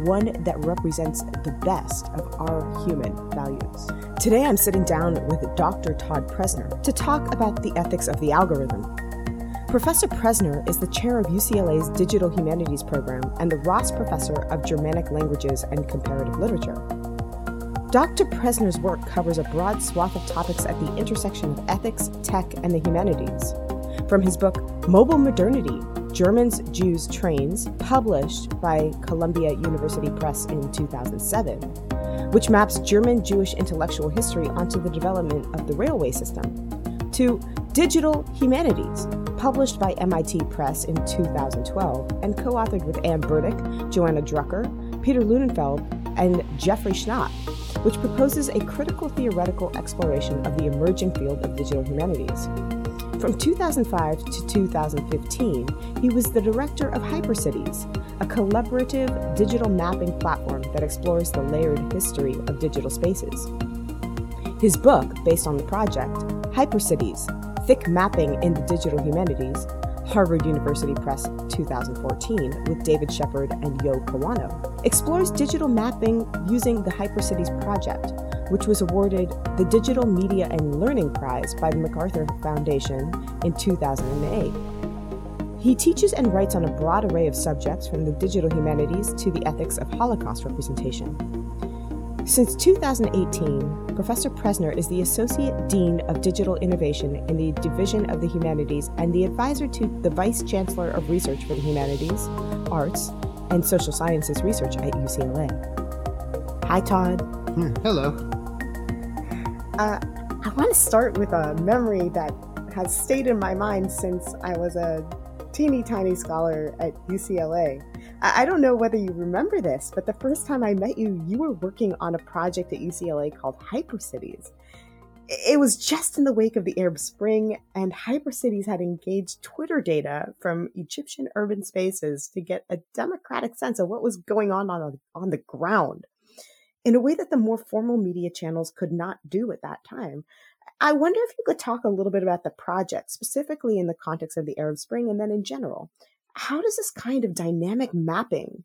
one that represents the best of our human values. Today, I'm sitting down with Dr. Todd Presner to talk about the ethics of the algorithm. Professor Presner is the chair of UCLA's Digital Humanities program and the Ross Professor of Germanic Languages and Comparative Literature. Dr. Presner's work covers a broad swath of topics at the intersection of ethics, tech, and the humanities. From his book, Mobile Modernity Germans, Jews, Trains, published by Columbia University Press in 2007, which maps German Jewish intellectual history onto the development of the railway system, to Digital Humanities, published by MIT Press in 2012 and co authored with Anne Burdick, Johanna Drucker, Peter Lunenfeld, and Jeffrey Schnapp, which proposes a critical theoretical exploration of the emerging field of digital humanities. From 2005 to 2015, he was the director of Hypercities, a collaborative digital mapping platform that explores the layered history of digital spaces. His book, based on the project, Hypercities Thick Mapping in the Digital Humanities, Harvard University Press 2014, with David Shepard and Yo Kawano, explores digital mapping using the Hypercities project which was awarded the Digital Media and Learning Prize by the MacArthur Foundation in 2008. He teaches and writes on a broad array of subjects from the digital humanities to the ethics of Holocaust representation. Since 2018, Professor Presner is the Associate Dean of Digital Innovation in the Division of the Humanities and the advisor to the Vice Chancellor of Research for the Humanities, Arts, and Social Sciences Research at UCLA. Hi, Todd. Hmm, hello. Uh, I want to start with a memory that has stayed in my mind since I was a teeny tiny scholar at UCLA. I don't know whether you remember this, but the first time I met you, you were working on a project at UCLA called Hypercities. It was just in the wake of the Arab Spring, and Hypercities had engaged Twitter data from Egyptian urban spaces to get a democratic sense of what was going on on, on the ground in a way that the more formal media channels could not do at that time. I wonder if you could talk a little bit about the project, specifically in the context of the Arab Spring and then in general. How does this kind of dynamic mapping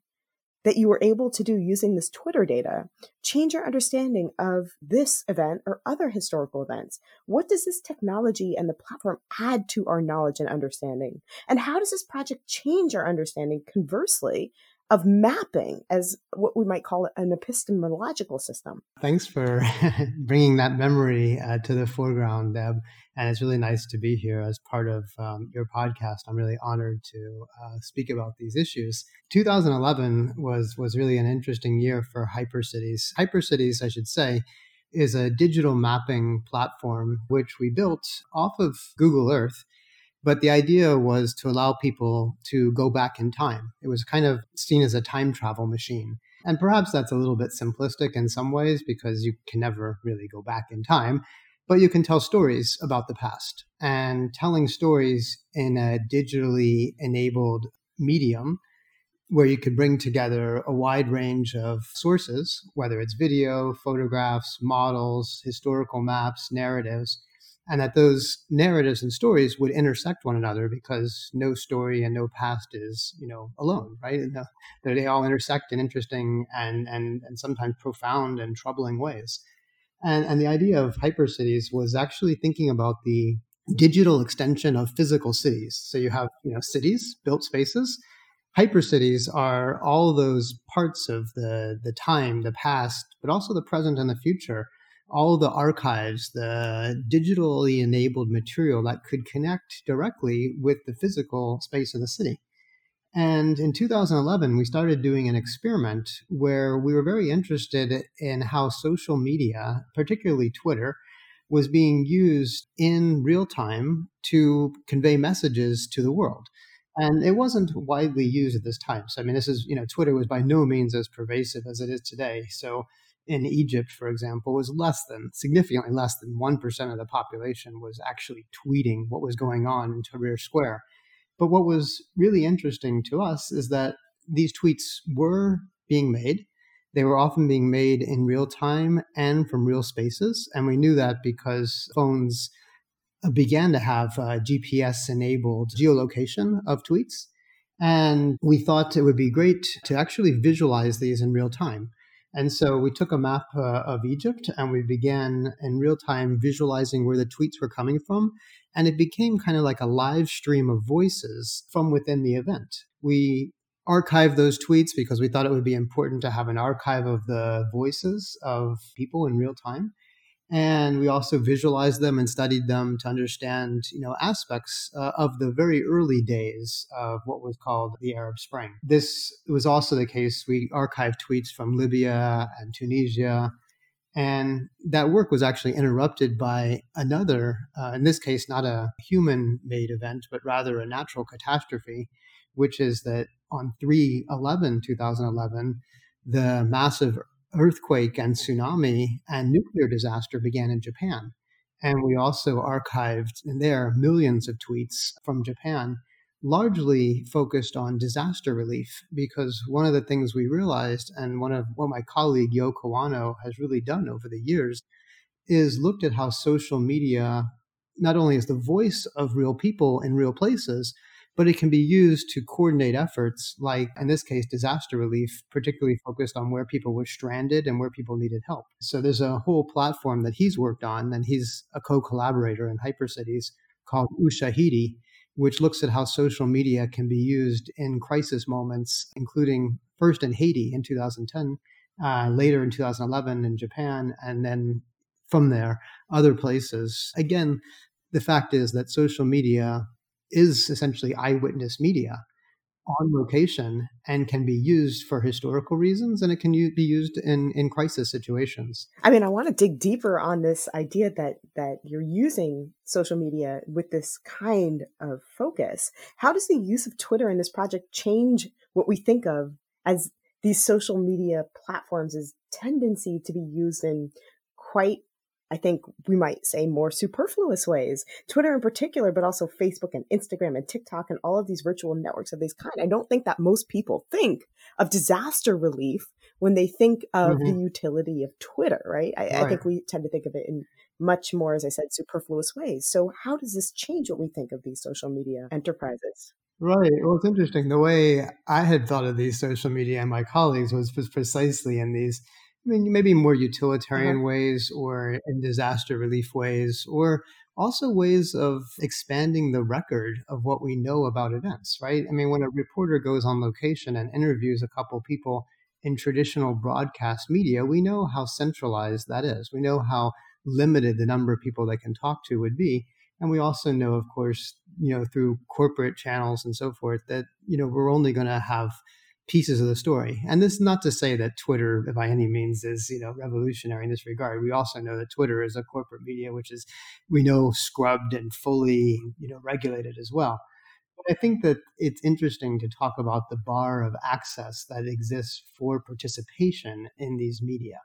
that you were able to do using this Twitter data change your understanding of this event or other historical events? What does this technology and the platform add to our knowledge and understanding? And how does this project change our understanding conversely of mapping as what we might call an epistemological system. Thanks for bringing that memory uh, to the foreground, Deb. And it's really nice to be here as part of um, your podcast. I'm really honored to uh, speak about these issues. 2011 was was really an interesting year for Hypercities. Hypercities, I should say, is a digital mapping platform which we built off of Google Earth but the idea was to allow people to go back in time. It was kind of seen as a time travel machine. And perhaps that's a little bit simplistic in some ways because you can never really go back in time, but you can tell stories about the past. And telling stories in a digitally enabled medium where you could bring together a wide range of sources, whether it's video, photographs, models, historical maps, narratives, and that those narratives and stories would intersect one another because no story and no past is you know alone right? They all intersect in interesting and and and sometimes profound and troubling ways. And and the idea of hypercities was actually thinking about the digital extension of physical cities. So you have you know cities built spaces. Hypercities are all those parts of the the time the past but also the present and the future all the archives, the digitally enabled material that could connect directly with the physical space of the city. And in 2011, we started doing an experiment where we were very interested in how social media, particularly Twitter, was being used in real time to convey messages to the world. And it wasn't widely used at this time. So, I mean, this is, you know, Twitter was by no means as pervasive as it is today. So, in Egypt, for example, was less than, significantly less than 1% of the population was actually tweeting what was going on in Tahrir Square. But what was really interesting to us is that these tweets were being made. They were often being made in real time and from real spaces. And we knew that because phones began to have uh, GPS enabled geolocation of tweets. And we thought it would be great to actually visualize these in real time. And so we took a map uh, of Egypt and we began in real time visualizing where the tweets were coming from. And it became kind of like a live stream of voices from within the event. We archived those tweets because we thought it would be important to have an archive of the voices of people in real time and we also visualized them and studied them to understand you know aspects uh, of the very early days of what was called the arab spring. This was also the case. We archived tweets from libya and tunisia. And that work was actually interrupted by another uh, in this case not a human made event but rather a natural catastrophe which is that on 3 11 2011 the massive earthquake and tsunami and nuclear disaster began in Japan. And we also archived in there millions of tweets from Japan, largely focused on disaster relief. Because one of the things we realized, and one of what my colleague Yo Kawano has really done over the years, is looked at how social media not only is the voice of real people in real places, but it can be used to coordinate efforts like, in this case, disaster relief, particularly focused on where people were stranded and where people needed help. So there's a whole platform that he's worked on, and he's a co collaborator in Hypercities called Ushahidi, which looks at how social media can be used in crisis moments, including first in Haiti in 2010, uh, later in 2011 in Japan, and then from there, other places. Again, the fact is that social media is essentially eyewitness media on location and can be used for historical reasons and it can be used in in crisis situations. I mean i want to dig deeper on this idea that that you're using social media with this kind of focus. How does the use of twitter in this project change what we think of as these social media platforms' tendency to be used in quite I think we might say more superfluous ways. Twitter in particular, but also Facebook and Instagram and TikTok and all of these virtual networks of this kind. I don't think that most people think of disaster relief when they think of mm-hmm. the utility of Twitter, right? I, right? I think we tend to think of it in much more, as I said, superfluous ways. So, how does this change what we think of these social media enterprises? Right. Well, it's interesting. The way I had thought of these social media and my colleagues was, was precisely in these I mean, maybe more utilitarian uh-huh. ways or in disaster relief ways, or also ways of expanding the record of what we know about events, right? I mean, when a reporter goes on location and interviews a couple people in traditional broadcast media, we know how centralized that is. We know how limited the number of people they can talk to would be. And we also know, of course, you know, through corporate channels and so forth, that, you know, we're only going to have pieces of the story. And this is not to say that Twitter, by any means, is you know revolutionary in this regard. We also know that Twitter is a corporate media, which is we know scrubbed and fully you know regulated as well. But I think that it's interesting to talk about the bar of access that exists for participation in these media.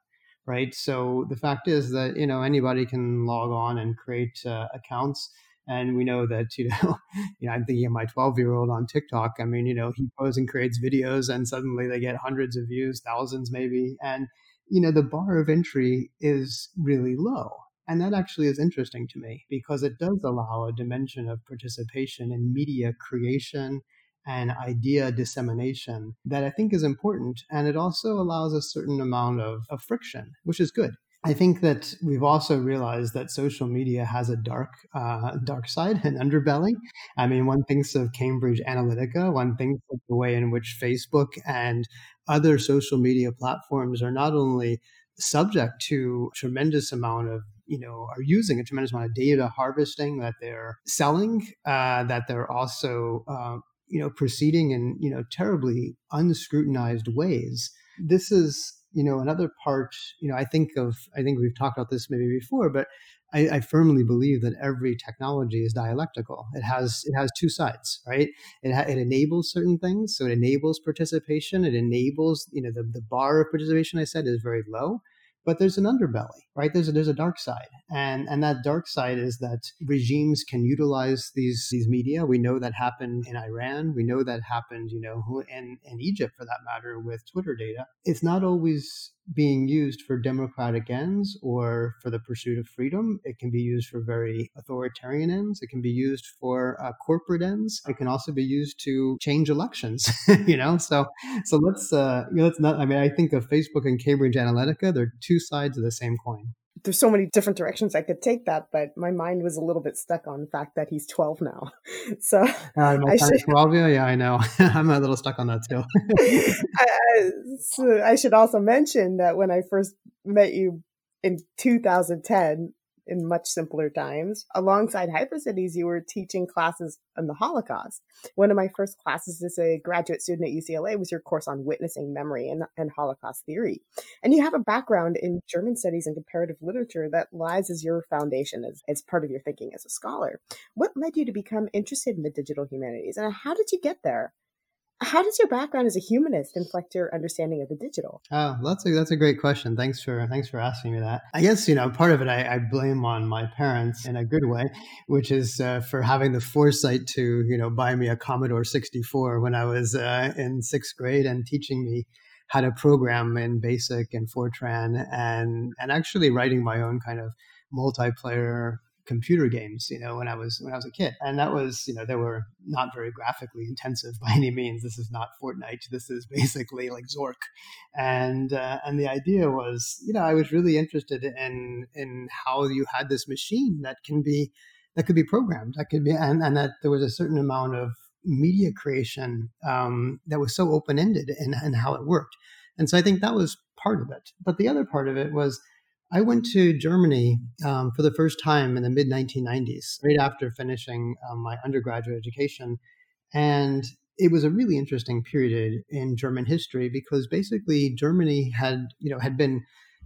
Right. So the fact is that you know anybody can log on and create uh, accounts and we know that, you know, you know, I'm thinking of my 12 year old on TikTok. I mean, you know, he goes and creates videos and suddenly they get hundreds of views, thousands maybe. And, you know, the bar of entry is really low. And that actually is interesting to me because it does allow a dimension of participation in media creation and idea dissemination that I think is important. And it also allows a certain amount of, of friction, which is good. I think that we've also realized that social media has a dark, uh, dark side, an underbelly. I mean, one thinks of Cambridge Analytica, one thinks of the way in which Facebook and other social media platforms are not only subject to tremendous amount of you know are using a tremendous amount of data harvesting that they're selling uh, that they're also uh, you know proceeding in you know terribly unscrutinized ways this is you know, another part, you know, I think of, I think we've talked about this maybe before, but I, I, firmly believe that every technology is dialectical. It has it has two sides, right? It ha- it enables certain things, so it enables participation. It enables you know the the bar of participation I said is very low, but there's an underbelly, right? There's a, there's a dark side, and and that dark side is that regimes can utilize these these media. We know that happened in Iran. We know that happened, you know, in in Egypt for that matter with Twitter data. It's not always being used for democratic ends or for the pursuit of freedom. It can be used for very authoritarian ends. It can be used for uh, corporate ends. It can also be used to change elections. you know, so so let's uh, you know, let's not. I mean, I think of Facebook and Cambridge Analytica. They're two sides of the same coin there's so many different directions I could take that, but my mind was a little bit stuck on the fact that he's 12 now. So uh, I should, 12, yeah, yeah, I know. I'm a little stuck on that too. I, so I should also mention that when I first met you in 2010, in much simpler times. Alongside Hypercities, you were teaching classes on the Holocaust. One of my first classes as a graduate student at UCLA was your course on witnessing memory and, and Holocaust theory. And you have a background in German studies and comparative literature that lies as your foundation as, as part of your thinking as a scholar. What led you to become interested in the digital humanities and how did you get there? How does your background as a humanist inflect your understanding of the digital? Oh, that's a that's a great question. Thanks for thanks for asking me that. I guess you know part of it I, I blame on my parents in a good way, which is uh, for having the foresight to you know buy me a Commodore 64 when I was uh, in sixth grade and teaching me how to program in BASIC and Fortran and and actually writing my own kind of multiplayer computer games, you know, when I was when I was a kid. And that was, you know, they were not very graphically intensive by any means. This is not Fortnite. This is basically like Zork. And uh, and the idea was, you know, I was really interested in in how you had this machine that can be that could be programmed, that could be, and, and that there was a certain amount of media creation um, that was so open ended in, in how it worked. And so I think that was part of it. But the other part of it was I went to Germany um, for the first time in the mid 1990s, right after finishing um, my undergraduate education. And it was a really interesting period in German history because basically Germany had, you know, had been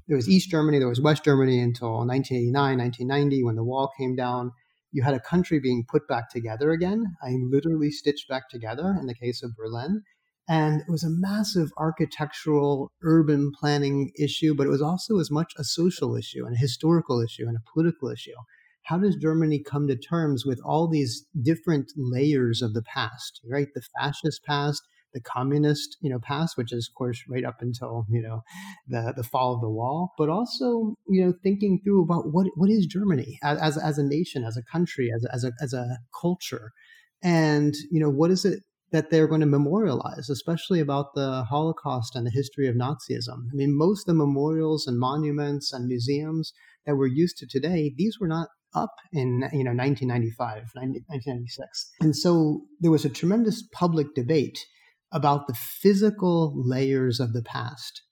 there was East Germany, there was West Germany until 1989, 1990 when the wall came down. You had a country being put back together again. I literally stitched back together in the case of Berlin. And it was a massive architectural urban planning issue, but it was also as much a social issue and a historical issue and a political issue. How does Germany come to terms with all these different layers of the past, right? The fascist past, the communist, you know, past, which is of course right up until, you know, the, the fall of the wall, but also, you know, thinking through about what, what is Germany as, as, as a nation, as a country, as, as a, as a culture. And, you know, what is it that they're going to memorialize, especially about the Holocaust and the history of Nazism. I mean, most of the memorials and monuments and museums that we're used to today, these were not up in you know 1995 1996 and so there was a tremendous public debate about the physical layers of the past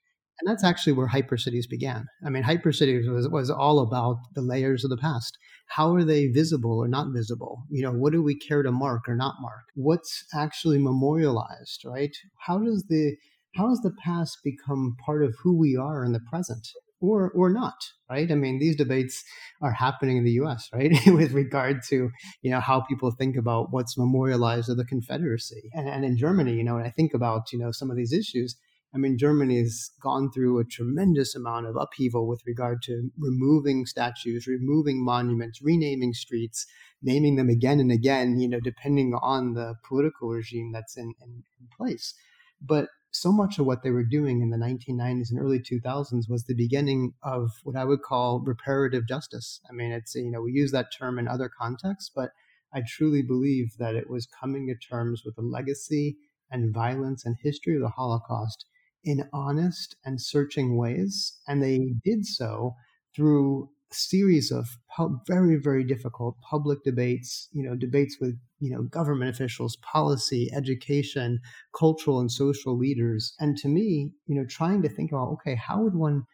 and that's actually where hypercities began i mean hypercities was, was all about the layers of the past how are they visible or not visible? You know, what do we care to mark or not mark? What's actually memorialized, right? How does the how does the past become part of who we are in the present? Or, or not, right? I mean, these debates are happening in the U.S., right, with regard to you know how people think about what's memorialized of the Confederacy, and, and in Germany, you know, when I think about you know some of these issues, I mean, Germany's gone through a tremendous amount of upheaval with regard to removing statues, removing monuments, renaming streets, naming them again and again, you know, depending on the political regime that's in, in, in place. But so much of what they were doing in the 1990s and early 2000s was the beginning of what I would call reparative justice. I mean, it's, you know, we use that term in other contexts, but I truly believe that it was coming to terms with the legacy and violence and history of the Holocaust in honest and searching ways. And they did so through a series of very, very difficult public debates, you know, debates with, you know, government officials, policy, education, cultural and social leaders. And to me, you know, trying to think about, okay, how would one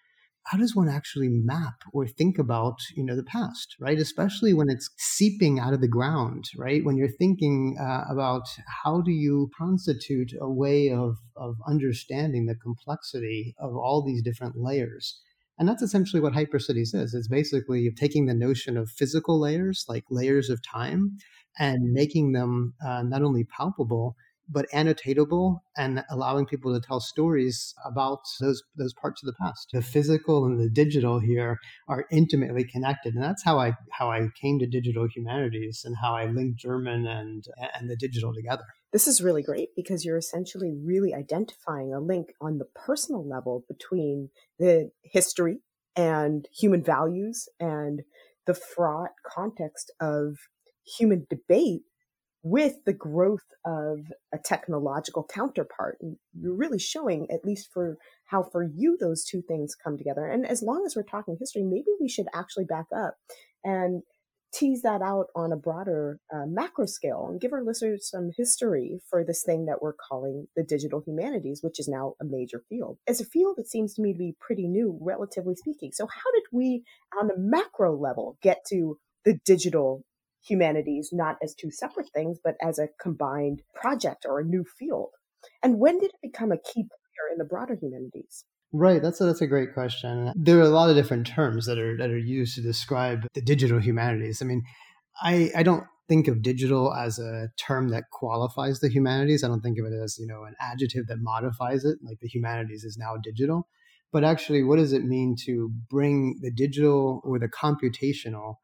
how does one actually map or think about you know the past right? Especially when it's seeping out of the ground right? When you're thinking uh, about how do you constitute a way of of understanding the complexity of all these different layers? And that's essentially what hypercities is. It's basically taking the notion of physical layers like layers of time and making them uh, not only palpable but annotatable and allowing people to tell stories about those those parts of the past. The physical and the digital here are intimately connected, and that's how I how I came to digital humanities and how I linked German and and the digital together. This is really great because you're essentially really identifying a link on the personal level between the history and human values and the fraught context of human debate with the growth of a technological counterpart. You're really showing, at least for how for you those two things come together. And as long as we're talking history, maybe we should actually back up and tease that out on a broader uh, macro scale and give our listeners some history for this thing that we're calling the digital humanities, which is now a major field. As a field, it seems to me to be pretty new, relatively speaking. So, how did we, on the macro level, get to the digital humanities not as two separate things, but as a combined project or a new field? And when did it become a key player in the broader humanities? Right, that's a, that's a great question. There are a lot of different terms that are that are used to describe the digital humanities. I mean, I I don't think of digital as a term that qualifies the humanities. I don't think of it as you know an adjective that modifies it, like the humanities is now digital. But actually, what does it mean to bring the digital or the computational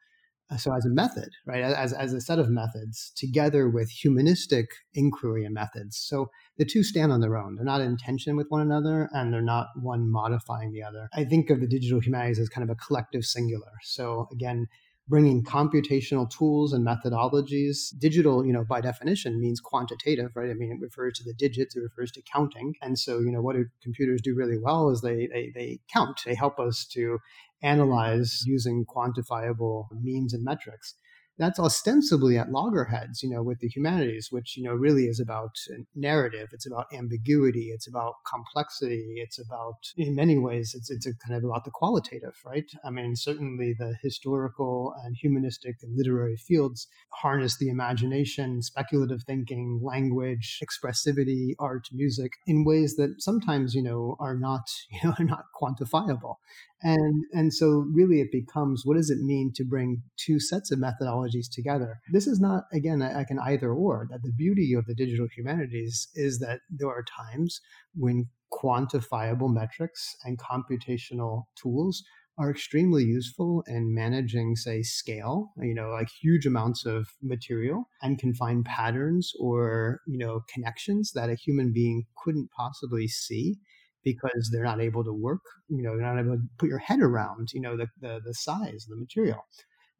Uh, so as a method, right, as, as a set of methods together with humanistic inquiry and methods. So the two stand on their own. They're not in tension with one another and they're not one modifying the other. I think of the digital humanities as kind of a collective singular. So again, bringing computational tools and methodologies. Digital, you know, by definition means quantitative, right? I mean, it refers to the digits, it refers to counting. And so, you know, what do computers do really well is they, they, they count. They help us to analyze using quantifiable means and metrics that's ostensibly at loggerheads, you know, with the humanities, which, you know, really is about narrative. It's about ambiguity. It's about complexity. It's about, in many ways, it's, it's kind of about the qualitative, right? I mean, certainly the historical and humanistic and literary fields harness the imagination, speculative thinking, language, expressivity, art, music in ways that sometimes, you know, are not, you know, are not quantifiable. And, and so really it becomes what does it mean to bring two sets of methodologies together? This is not, again, like an either or, that the beauty of the digital humanities is that there are times when quantifiable metrics and computational tools are extremely useful in managing, say, scale, you know, like huge amounts of material and can find patterns or, you know, connections that a human being couldn't possibly see because they're not able to work, you know, they're not able to put your head around, you know, the, the, the size, the material.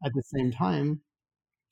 At the same time,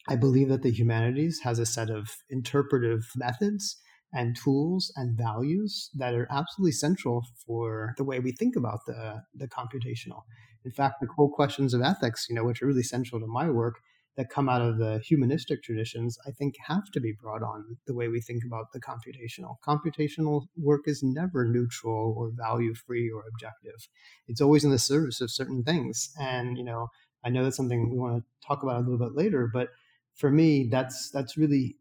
I believe that the humanities has a set of interpretive methods and tools and values that are absolutely central for the way we think about the, the computational. In fact, the core questions of ethics, you know, which are really central to my work, that come out of the humanistic traditions, I think have to be brought on the way we think about the computational. Computational work is never neutral or value free or objective. It's always in the service of certain things. And, you know, I know that's something we want to talk about a little bit later, but for me, that's that's really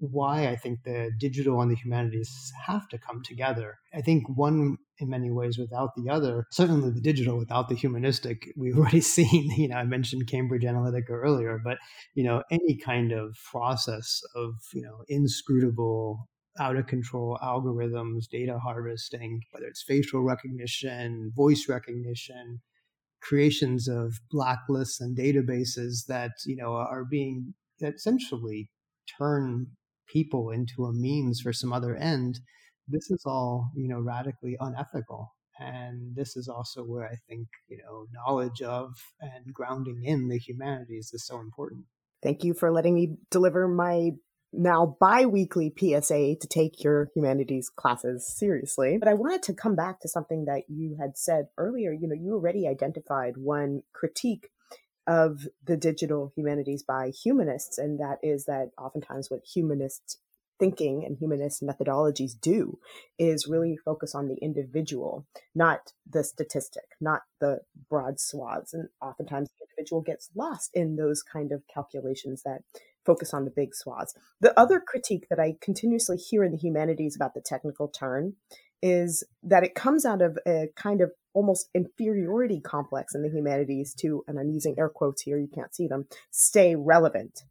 why I think the digital and the humanities have to come together. I think one in many ways without the other, certainly the digital without the humanistic, we've already seen, you know, I mentioned Cambridge Analytica earlier, but, you know, any kind of process of, you know, inscrutable out of control algorithms, data harvesting, whether it's facial recognition, voice recognition, creations of blacklists and databases that, you know, are being essentially turn people into a means for some other end, this is all, you know, radically unethical. And this is also where I think, you know, knowledge of and grounding in the humanities is so important. Thank you for letting me deliver my now bi-weekly PSA to take your humanities classes seriously. But I wanted to come back to something that you had said earlier. You know, you already identified one critique of the digital humanities by humanists, and that is that oftentimes what humanist thinking and humanist methodologies do is really focus on the individual, not the statistic, not the broad swaths. And oftentimes the individual gets lost in those kind of calculations that focus on the big swaths. The other critique that I continuously hear in the humanities about the technical turn is that it comes out of a kind of almost inferiority complex in the humanities to, and I'm using air quotes here, you can't see them, stay relevant.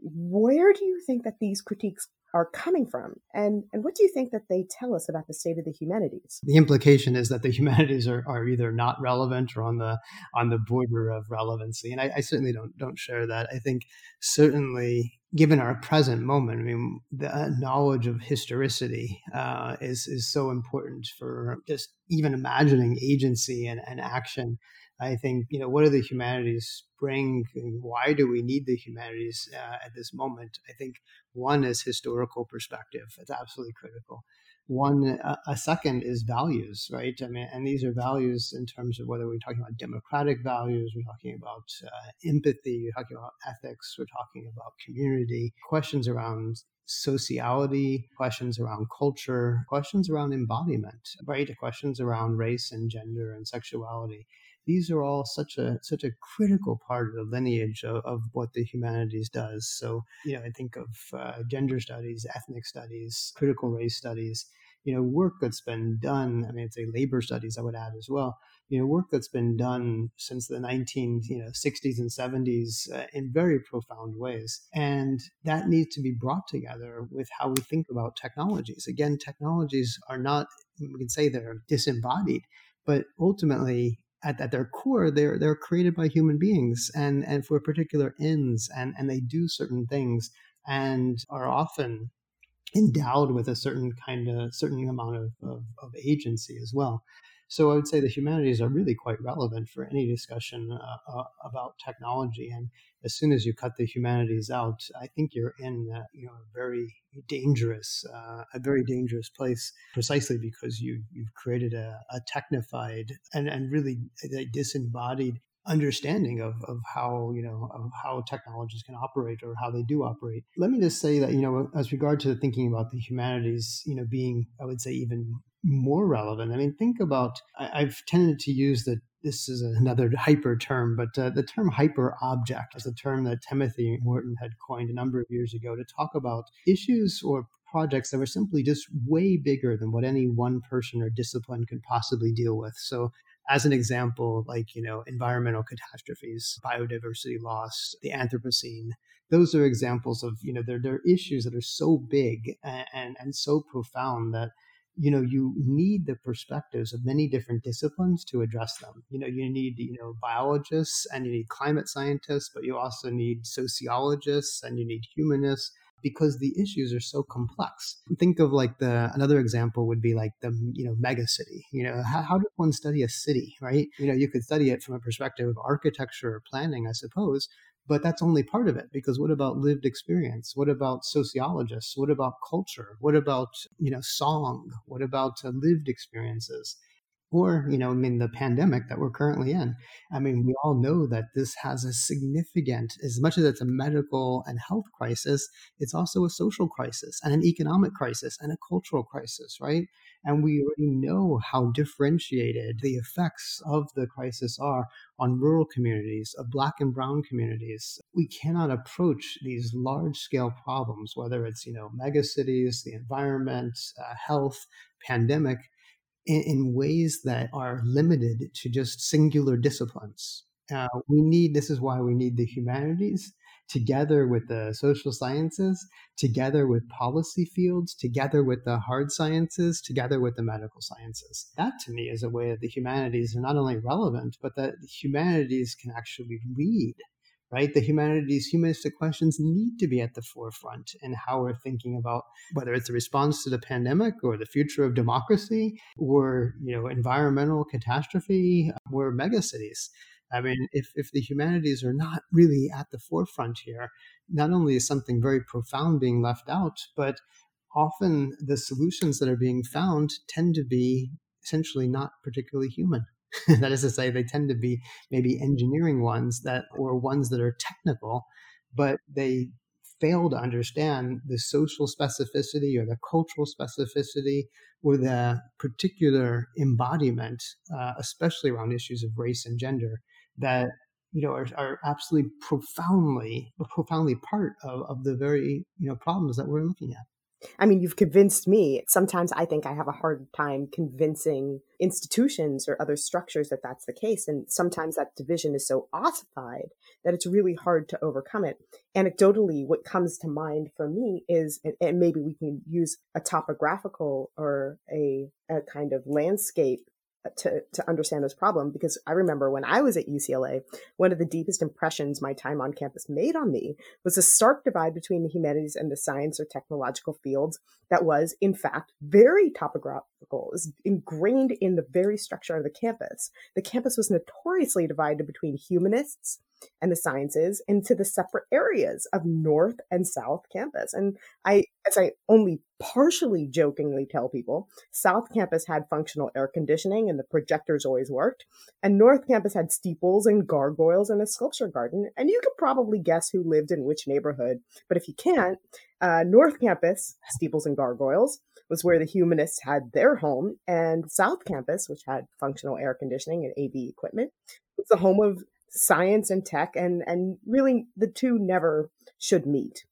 Where do you think that these critiques are coming from? And, and what do you think that they tell us about the state of the humanities? The implication is that the humanities are, are either not relevant or on the on the border of relevancy. And I, I certainly don't don't share that. I think certainly given our present moment, I mean, the knowledge of historicity uh, is is so important for just even imagining agency and, and action. I think you know what do the humanities bring? Why do we need the humanities uh, at this moment? I think one is historical perspective; it's absolutely critical. One, uh, a second is values, right? I mean, and these are values in terms of whether we're talking about democratic values, we're talking about uh, empathy, we're talking about ethics, we're talking about community, questions around sociality, questions around culture, questions around embodiment, right? Questions around race and gender and sexuality these are all such a such a critical part of the lineage of, of what the humanities does. So, you know, I think of uh, gender studies, ethnic studies, critical race studies. You know, work that's been done. I mean, I'd say labor studies. I would add as well. You know, work that's been done since the 19 you know 60s and 70s uh, in very profound ways, and that needs to be brought together with how we think about technologies. Again, technologies are not we can say they're disembodied, but ultimately at, at their core, they're they're created by human beings and and for particular ends, and and they do certain things and are often endowed with a certain kind of certain amount of, of, of agency as well. So I would say the humanities are really quite relevant for any discussion uh, uh, about technology. And as soon as you cut the humanities out, I think you're in uh, you know a very dangerous uh, a very dangerous place precisely because you you've created a, a technified and and really a disembodied understanding of, of how you know of how technologies can operate or how they do operate let me just say that you know as regard to thinking about the humanities you know being i would say even more relevant. I mean, think about, I, have tended to use the, this is another hyper term, but uh, the term hyper object is a term that Timothy Morton had coined a number of years ago to talk about issues or projects that were simply just way bigger than what any one person or discipline could possibly deal with. So, as an example, like, you know, environmental catastrophes, biodiversity loss, the Anthropocene, those are examples of, you know, they're, they're issues that are so big and, and, and so profound that you know you need the perspectives of many different disciplines to address them. You know you need you know biologists and you need climate scientists but you also need sociologists and you need humanists because the issues are so complex. Think of like the another example would be like the you know mega city. You know how, how does one study a city right? You know you could study it from a perspective of architecture or planning i suppose but that's only part of it because what about lived experience? What about sociologists? What about culture? What about you know song? What about uh, lived experiences or you know i mean the pandemic that we're currently in. I mean we all know that this has a significant as much as it's a medical and health crisis it's also a social crisis and an economic crisis and a cultural crisis right? And we already know how differentiated the effects of the crisis are on rural communities of black and brown communities. We cannot approach these large scale problems whether it's you know megacities the environment uh, health pandemic in, in ways that are limited to just singular disciplines. Uh, we need, this is why we need the humanities together with the social sciences, together with policy fields, together with the hard sciences, together with the medical sciences. That to me is a way that the humanities are not only relevant, but that the humanities can actually lead right? The humanities, humanistic questions need to be at the forefront in how we're thinking about whether it's a response to the pandemic or the future of democracy or, you know, environmental catastrophe uh, or megacities. I mean, if, if the humanities are not really at the forefront here, not only is something very profound being left out, but often the solutions that are being found tend to be essentially not particularly human. that is to say, they tend to be maybe engineering ones that or ones that are technical, but they fail to understand the social specificity or the cultural specificity or the particular embodiment, uh, especially around issues of race and gender, that you know are, are absolutely profoundly profoundly part of, of the very you know problems that we're looking at. I mean, you've convinced me. Sometimes I think I have a hard time convincing institutions or other structures that that's the case. And sometimes that division is so ossified that it's really hard to overcome it. Anecdotally, what comes to mind for me is, and maybe we can use a topographical or a, a kind of landscape to, to understand this problem because I remember when I was at UCLA, one of the deepest impressions my time on campus made on me was a stark divide between the humanities and the science or technological fields that was, in fact, very is ingrained in the very structure of the campus. The campus was notoriously divided between humanists and the sciences into the separate areas of North and South Campus. And I, as I only partially jokingly tell people, South Campus had functional air conditioning and the projectors always worked. And North Campus had steeples and gargoyles and a sculpture garden. And you could probably guess who lived in which neighborhood. But if you can't, uh, North Campus, steeples and gargoyles, was where the humanists had their home. And South Campus, which had functional air conditioning and AV equipment, was the home of science and tech and and really the two never should meet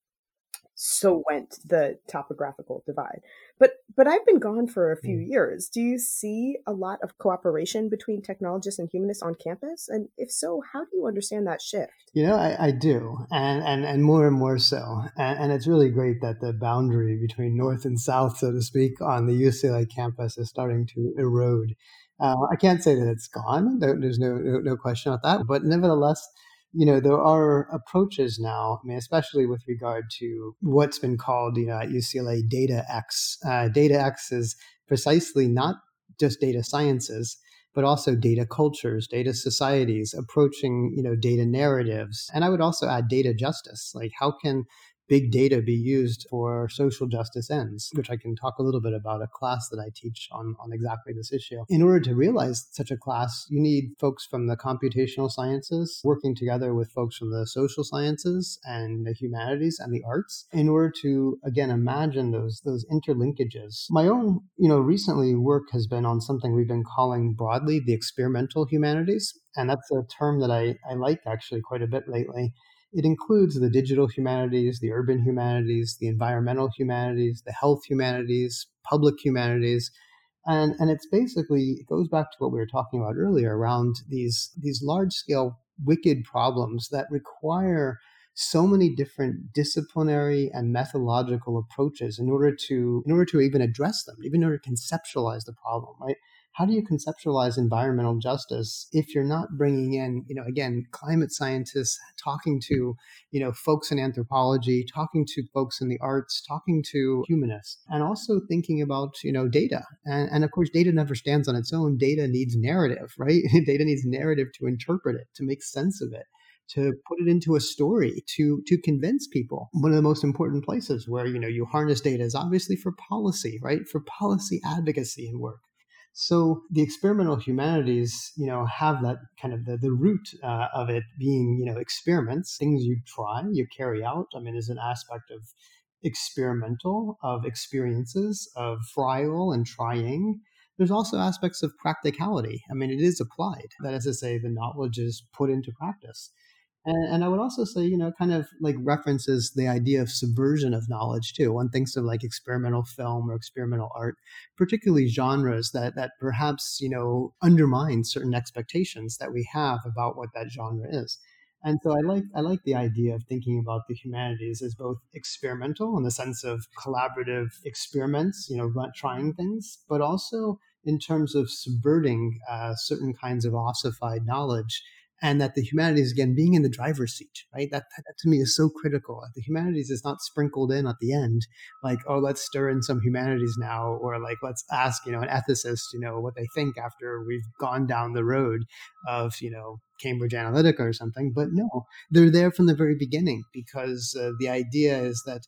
so went the topographical divide. But but i've been gone for a few mm. years. Do you see a lot of cooperation between technologists and humanists on campus? And if so how do you understand that shift? You know i, I do. And, and and more and more so. And, and it's really great that the boundary between north and south so to speak on the ucla campus is starting to erode. Uh, I can't say that it's gone. there's no, no, no question about that. But nevertheless, you know, there are approaches now. I mean, especially with regard to what's been called, you know, at UCLA Data X. Uh, data X is precisely not just data sciences, but also data cultures, data societies, approaching, you know, data narratives. And I would also add data justice. Like, how can big data be used for social justice ends, which I can talk a little bit about a class that I teach on, on exactly this issue. In order to realize such a class, you need folks from the computational sciences working together with folks from the social sciences and the humanities and the arts in order to, again, imagine those, those interlinkages. My own, you know, recently work has been on something we've been calling broadly the experimental humanities. And that's a term that I, I like actually quite a bit lately it includes the digital humanities, the urban humanities, the environmental humanities, the health humanities, public humanities. And, and it's basically, it goes back to what we were talking about earlier around these, these large scale wicked problems that require so many different disciplinary and methodological approaches in order to in order to even address them even in order to conceptualize the problem right how do you conceptualize environmental justice if you're not bringing in you know again climate scientists talking to you know folks in anthropology talking to folks in the arts talking to humanists and also thinking about you know data? And, and of course data never stands on its own. Data needs narrative right? Data needs narrative to interpret it to make sense of it to put it into a story to to convince people. One of the most important places where you know you harness data is obviously for policy right? For policy advocacy and work so the experimental humanities, you know, have that kind of the, the root uh, of it being, you know, experiments, things you try, you carry out. I mean, there's an aspect of experimental, of experiences, of trial and trying. There's also aspects of practicality. I mean, it is applied. That is to say, the knowledge is put into practice. And, and, I would also say, you know, kind of like references the idea of subversion of knowledge too. One thinks of like experimental film or experimental art, particularly genres that that perhaps you know undermine certain expectations that we have about what that genre is. And so I like I like the idea of thinking about the humanities as both experimental in the sense of collaborative experiments, you know, trying things, but also in terms of subverting uh, certain kinds of ossified knowledge and that the humanities again being in the driver's seat right? That, that, to me is so critical. The humanities is not sprinkled in at the end like oh let's stir in some humanities now or like let's ask you know an ethicist you know what they think after we've gone down the road of you know cambridge analytica or something. But no they're there from the very beginning because uh, the idea is that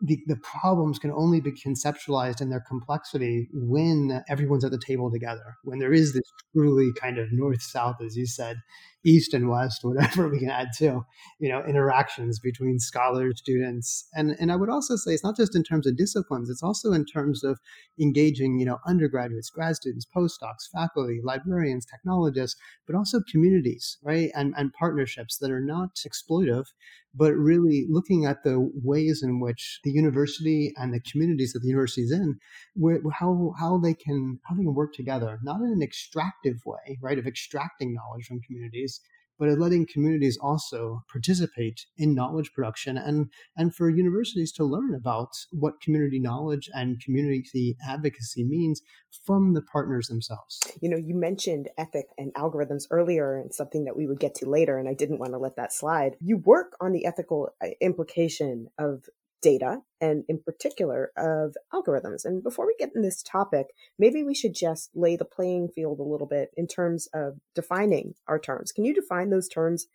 the, the problems can only be conceptualized in their complexity when everyone's at the table together when there is this truly kind of north south as you said east and west, whatever we can add to, you know, interactions between scholars, students. And, and I would also say it's not just in terms of disciplines, it's also in terms of engaging, you know, undergraduates, grad students, postdocs, faculty, librarians, technologists, but also communities, right? And, and partnerships that are not exploitive, but really looking at the ways in which the university and the communities that the university is in, where, how, how they can, how they can work together, not in an extractive way, right? Of extracting knowledge from communities, but at letting communities also participate in knowledge production and, and for universities to learn about what community knowledge and community advocacy means from the partners themselves. You know, you mentioned ethic and algorithms earlier and something that we would get to later, and I didn't want to let that slide. You work on the ethical uh, implication of data and in particular of algorithms. And before we get in this topic, maybe we should just lay the playing field a little bit in terms of defining our terms. Can you define those terms,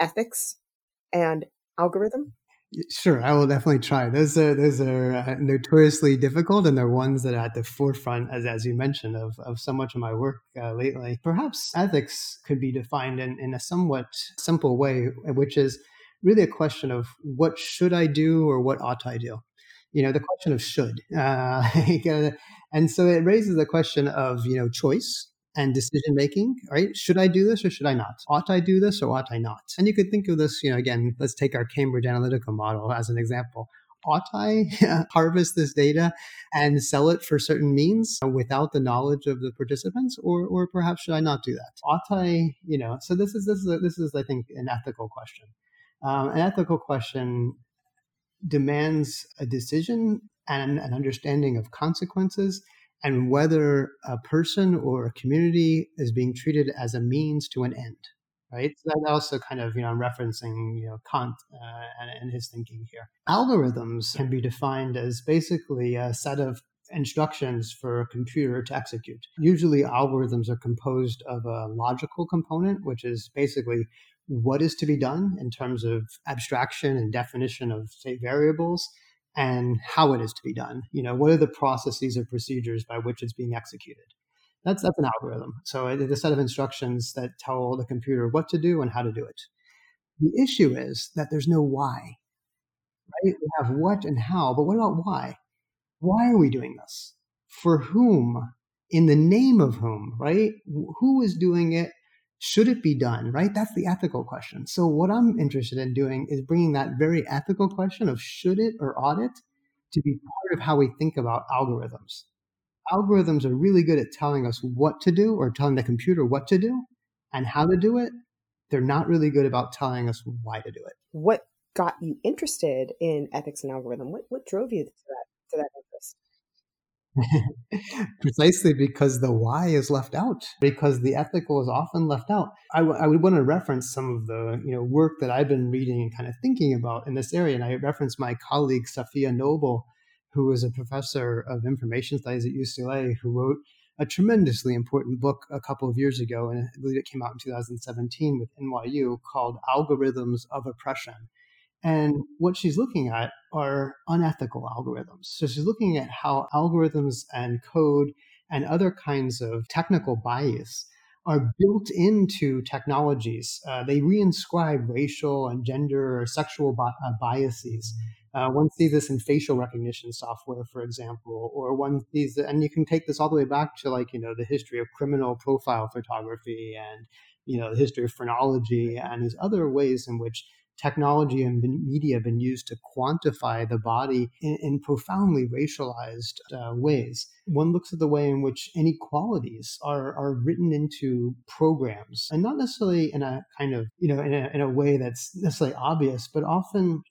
ethics and algorithm? Sure, I will definitely try. Those are those are uh, notoriously difficult, and they're ones that are at the forefront, as as you mentioned, of of so much of my work uh, lately. Perhaps ethics could be defined in in a somewhat simple way, which is really a question of what should I do or what ought I do? You know, the question of should. Uh, and so it raises the question of, you know, choice and decision making, right? Should I do this or should I not? Ought I do this or ought I not? And you could think of this, you know, again, let's take our Cambridge Analytica model as an example. Ought I harvest this data and sell it for certain means without the knowledge of the participants, or, or perhaps should I not do that? Ought I, you know? So this is this is a, this is I think an ethical question. Um, an ethical question demands a decision and an understanding of consequences and whether a person or a community is being treated as a means to an end right? So that also kind of you know i'm referencing you know kant uh, and, and his thinking here. Algorithms can be defined as basically a set of instructions for a computer to execute. Usually algorithms are composed of a logical component which is basically what is to be done in terms of abstraction and definition of say variables and how it is to be done. You know what are the processes or procedures by which it's being executed? That's that's an algorithm. So uh, it's a set of instructions that tell the computer what to do and how to do it. The issue is that there's no why right? We have what and how but what about why? Why are we doing this? For whom? In the name of whom right? Who is doing it should it be done right? That's the ethical question. So what i'm interested in doing is bringing that very ethical question of should it or ought it to be part of how we think about algorithms. Algorithms are really good at telling us what to do or telling the computer what to do and how to do it. They're not really good about telling us why to do it. What got you interested in ethics and algorithm? What, what drove you to that to that interest Precisely because the why is left out, because the ethical is often left out. I, w- I would want to reference some of the you know work that I've been reading and kind of thinking about in this area. And I reference my colleague Safiya Noble, who is a professor of information studies at UCLA, who wrote a tremendously important book a couple of years ago, and I believe it came out in 2017 with NYU called Algorithms of Oppression and what she's looking at are unethical algorithms. So she's looking at how algorithms and code and other kinds of technical bias are built into technologies. Uh, they reinscribe racial and gender or sexual bi- uh, biases. Uh, one sees this in facial recognition software, for example, or one sees, and you can take this all the way back to like, you know, the history of criminal profile photography and, you know, the history of phrenology and these other ways in which technology and media have been used to quantify the body in, in profoundly racialized uh, ways. One looks at the way in which inequalities are, are written into programs, and not necessarily in a kind of, you know, in a, in a way that's necessarily obvious, but often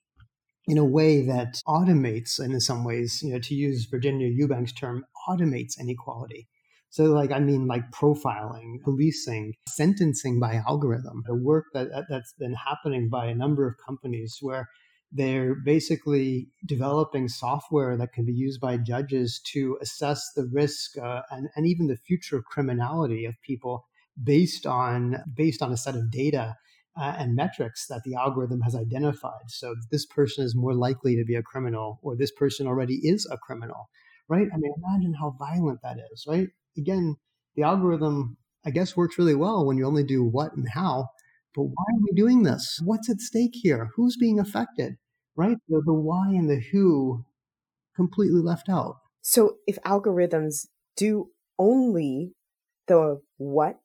in a way that automates, and in some ways, you know, to use Virginia Eubank's term, automates inequality. So, like, I mean, like profiling, policing, sentencing by algorithm, the work that, that's been happening by a number of companies where they're basically developing software that can be used by judges to assess the risk uh, and, and even the future criminality of people based on based on a set of data uh, and metrics that the algorithm has identified. So this person is more likely to be a criminal, or this person already is a criminal, right? I mean, imagine how violent that is, right? Again, the algorithm, I guess, works really well when you only do what and how. but why are we doing this? What's at stake here? Who's being affected? Right? The, the why and the who completely left out. So if algorithms do only the what,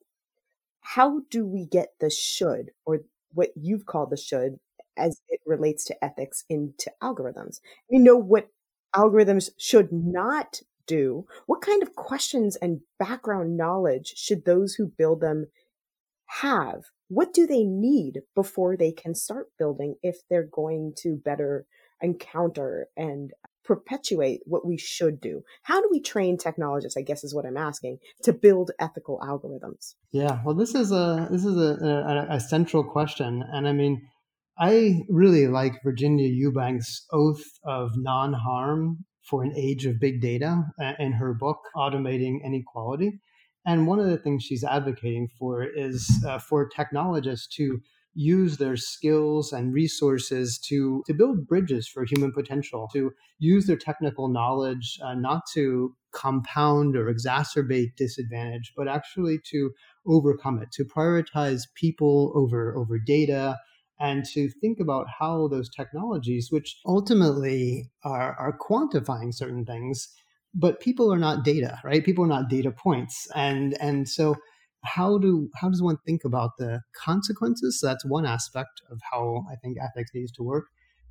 how do we get the should or what you've called the should as it relates to ethics into algorithms? We know what algorithms should not do. What kind of questions and background knowledge should those who build them have? What do they need before they can start building if they're going to better encounter and perpetuate what we should do? How do we train technologists, I guess is what I'm asking, to build ethical algorithms? Yeah, well this is a this is a, a, a central question. And I mean, I really like Virginia Eubank's oath of non-harm for an age of big data uh, in her book, Automating Inequality. And one of the things she's advocating for is uh, for technologists to use their skills and resources to, to build bridges for human potential, to use their technical knowledge uh, not to compound or exacerbate disadvantage, but actually to overcome it, to prioritize people over, over data, and to think about how those technologies, which ultimately are, are quantifying certain things, but people are not data, right? People are not data points, and and so how do how does one think about the consequences? That's one aspect of how I think ethics needs to work.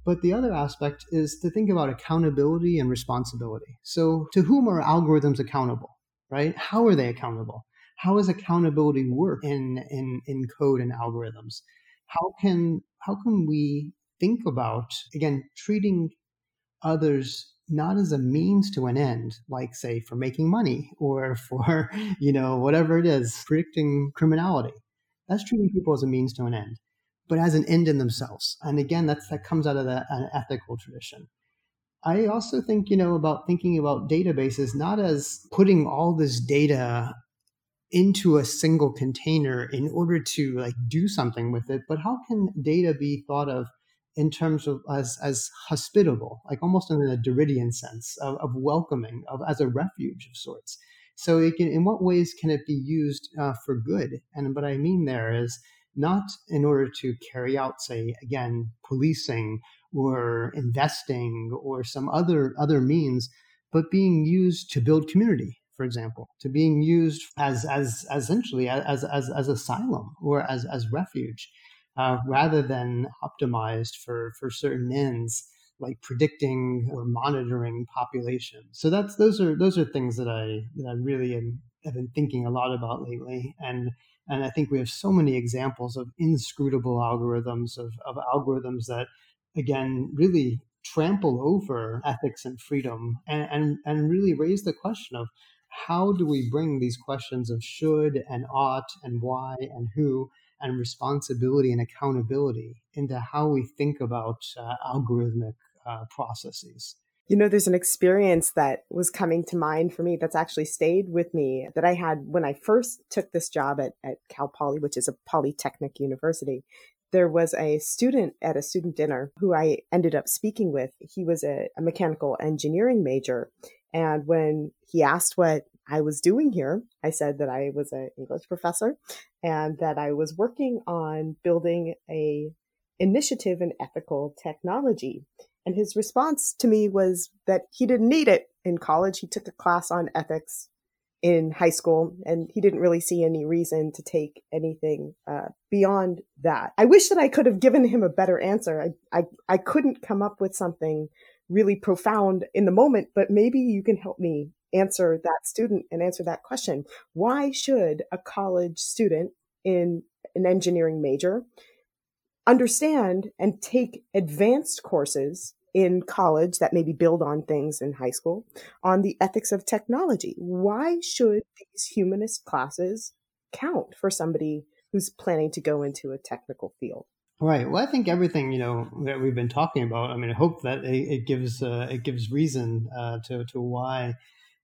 But the other aspect is to think about accountability and responsibility. So to whom are algorithms accountable, right? How are they accountable? How does accountability work in in in code and algorithms? How can how can we think about again treating others not as a means to an end like say for making money or for you know whatever it is predicting criminality. That's treating people as a means to an end but as an end in themselves. And again that's that comes out of the, an ethical tradition. I also think you know about thinking about databases not as putting all this data into a single container in order to like do something with it but how can data be thought of in terms of as as hospitable like almost in a Derridian sense of, of welcoming of as a refuge of sorts? So it can, in what ways can it be used uh, for good? And what i mean there is not in order to carry out say again policing or investing or some other other means but being used to build community for example, to being used as as, essentially as, as as asylum or as as refuge, uh, rather than optimized for for certain ends like predicting or monitoring population. So that's those are those are things that I that I really am, have been thinking a lot about lately, and and I think we have so many examples of inscrutable algorithms of of algorithms that again really trample over ethics and freedom and, and, and really raise the question of how do we bring these questions of should and ought and why and who and responsibility and accountability into how we think about uh, algorithmic uh, processes? You know, there's an experience that was coming to mind for me that's actually stayed with me that I had when I first took this job at, at Cal Poly, which is a polytechnic university. There was a student at a student dinner who I ended up speaking with. He was a, a mechanical engineering major and when he asked what I was doing here, I said that I was an English professor and that I was working on building a initiative in ethical technology. And his response to me was that he didn't need it in college. He took a class on ethics in high school and he didn't really see any reason to take anything uh, beyond that. I wish that I could have given him a better answer. I, I, I couldn't come up with something really profound in the moment, but maybe you can help me answer that student and answer that question. Why should a college student in an engineering major understand and take advanced courses in college that maybe build on things in high school on the ethics of technology? Why should these humanist classes count for somebody who's planning to go into a technical field? Right. Well, I think everything you know that we've been talking about. I mean, I hope that it, it gives uh, it gives reason uh, to to why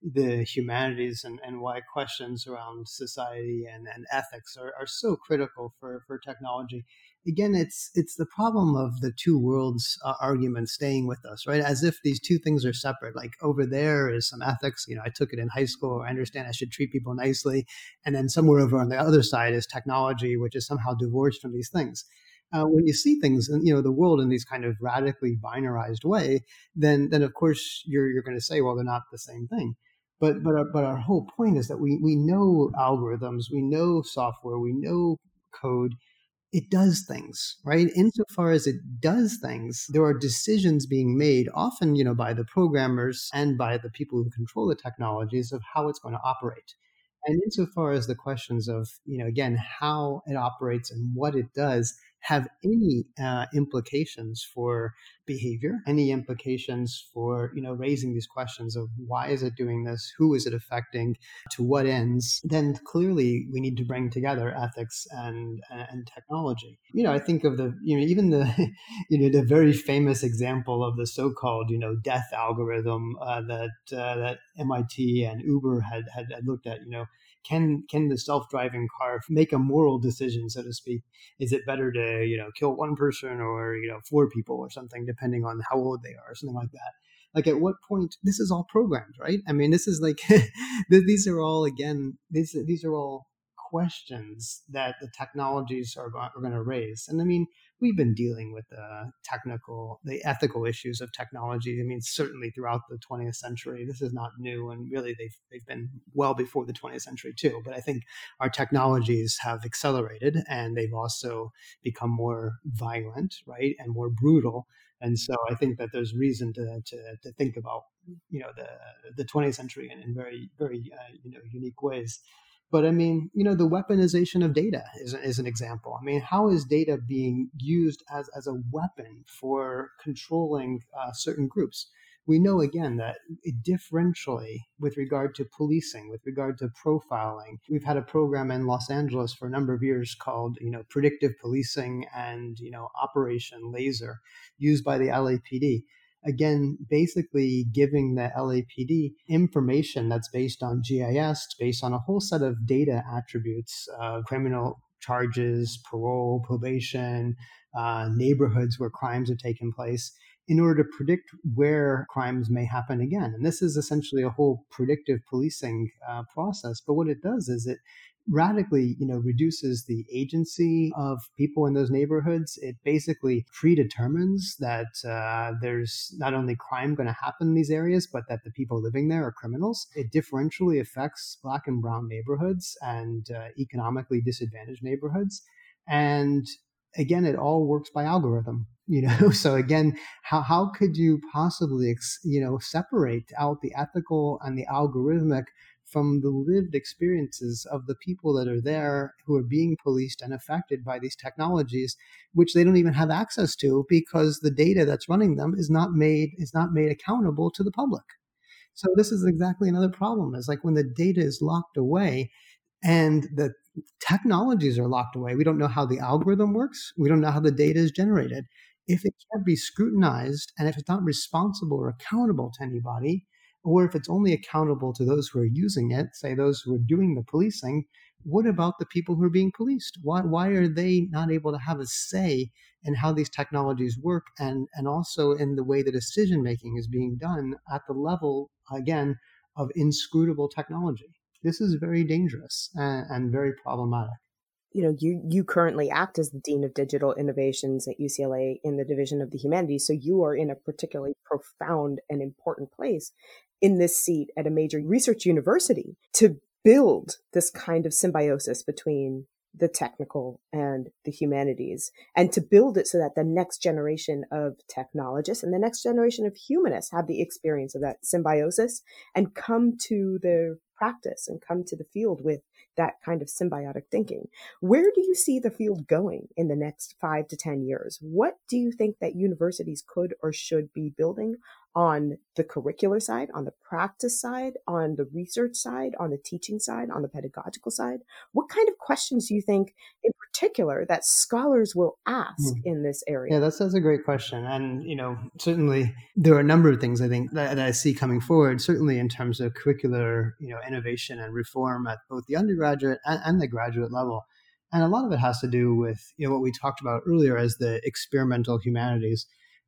the humanities and, and why questions around society and, and ethics are, are so critical for, for technology. Again, it's it's the problem of the two worlds uh, argument staying with us, right? As if these two things are separate. Like over there is some ethics, you know, I took it in high school. I understand I should treat people nicely, and then somewhere over on the other side is technology, which is somehow divorced from these things uh, when you see things in you know the world in these kind of radically binarized way, then then of course you're you're going to say, well, they're not the same thing. But but our, but our whole point is that we we know algorithms, we know software, we know code. It does things, right? Insofar as it does things, there are decisions being made, often, you know, by the programmers and by the people who control the technologies of how it's going to operate. And insofar as the questions of, you know, again, how it operates and what it does, have any uh, implications for behavior, any implications for you know raising these questions of why is it doing this, who is it affecting, to what ends, then clearly we need to bring together ethics and and technology. You know, I think of the you know even the you know the very famous example of the so-called you know death algorithm uh, that uh, that MIT and Uber had, had had looked at. You know can can the self-driving car make a moral decision so to speak? Is it better to you know kill one person or you know four people or something depending on how old they are or something like that? Like at what point this is all programmed right? I mean this is like these are all again these these are all questions that the technologies are, are going to raise. And i mean we've been dealing with the technical, the ethical issues of technology. I mean, certainly throughout the 20th century, this is not new, and really they've they've been well before the 20th century too. But I think our technologies have accelerated, and they've also become more violent, right, and more brutal. And so I think that there's reason to, to, to think about, you know, the the 20th century in, in very very uh, you know unique ways. But I mean, you know, the weaponization of data is, is an example. I mean, how is data being used as, as a weapon for controlling uh, certain groups? We know again that differentially with regard to policing, with regard to profiling, we've had a program in Los Angeles for a number of years called, you know, predictive policing and, you know, Operation Laser used by the LAPD again, basically giving the LAPD information that's based on GIS, based on a whole set of data attributes, uh, criminal charges, parole, probation, uh, neighborhoods where crimes have taken place, in order to predict where crimes may happen again. And this is essentially a whole predictive policing uh, process. But what it does is it radically, you know, reduces the agency of people in those neighborhoods. It basically predetermines that uh, there's not only crime going to happen in these areas, but that the people living there are criminals. It differentially affects black and brown neighborhoods and uh, economically disadvantaged neighborhoods. And again, it all works by algorithm. You know, so again, how, how could you possibly, you know, separate out the ethical and the algorithmic from the lived experiences of the people that are there who are being policed and affected by these technologies which they don't even have access to because the data that's running them is not made is not made accountable to the public. So this is exactly another problem is like when the data is locked away and the technologies are locked away we don't know how the algorithm works we don't know how the data is generated. If it can't be scrutinized and if it's not responsible or accountable to anybody or if it's only accountable to those who are using it, say those who are doing the policing, what about the people who are being policed? Why, why are they not able to have a say in how these technologies work and, and also in the way the decision making is being done at the level, again, of inscrutable technology? This is very dangerous and, and very problematic you know you you currently act as the dean of digital innovations at UCLA in the division of the humanities so you are in a particularly profound and important place in this seat at a major research university to build this kind of symbiosis between the technical and the humanities and to build it so that the next generation of technologists and the next generation of humanists have the experience of that symbiosis and come to their practice and come to the field with that kind of symbiotic thinking. Where do you see the field going in the next five to 10 years? What do you think that universities could or should be building on the curricular side, on the practice side, on the research side, on the teaching side, on the pedagogical side? What kind of questions do you think, in particular, that scholars will ask mm. in this area? Yeah, that's, that's a great question. And, you know, certainly there are a number of things I think that, that I see coming forward, certainly in terms of curricular, you know, innovation and reform at both the undergraduate and, and the graduate level. And a lot of it has to do with, you know, what we talked about earlier as the experimental humanities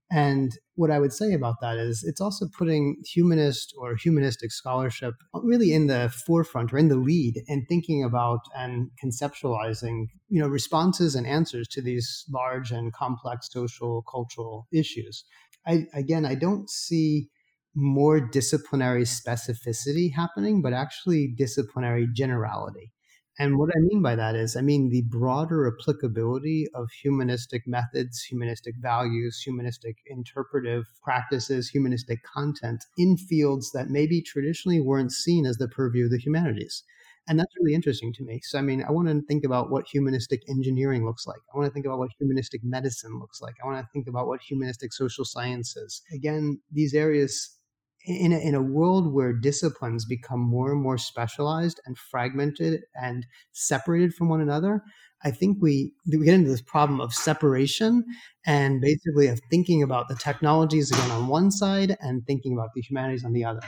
and what I would say about that is it's also putting humanist or humanistic scholarship really in the forefront or in the lead in thinking about and conceptualizing, you know, responses and answers to these large and complex social cultural issues. I, again, I don't see more disciplinary specificity happening, but actually disciplinary generality. And what I mean by that is, I mean the broader applicability of humanistic methods, humanistic values, humanistic interpretive practices, humanistic content in fields that maybe traditionally weren't seen as the purview of the humanities. And that's really interesting to me. So, I mean, I want to think about what humanistic engineering looks like. I want to think about what humanistic medicine looks like. I want to think about what humanistic social sciences. Again, these areas in a, in a world where disciplines become more and more specialized and fragmented and separated from one another, I think we, we get into this problem of separation and basically of thinking about the technologies again on one side and thinking about the humanities on the other.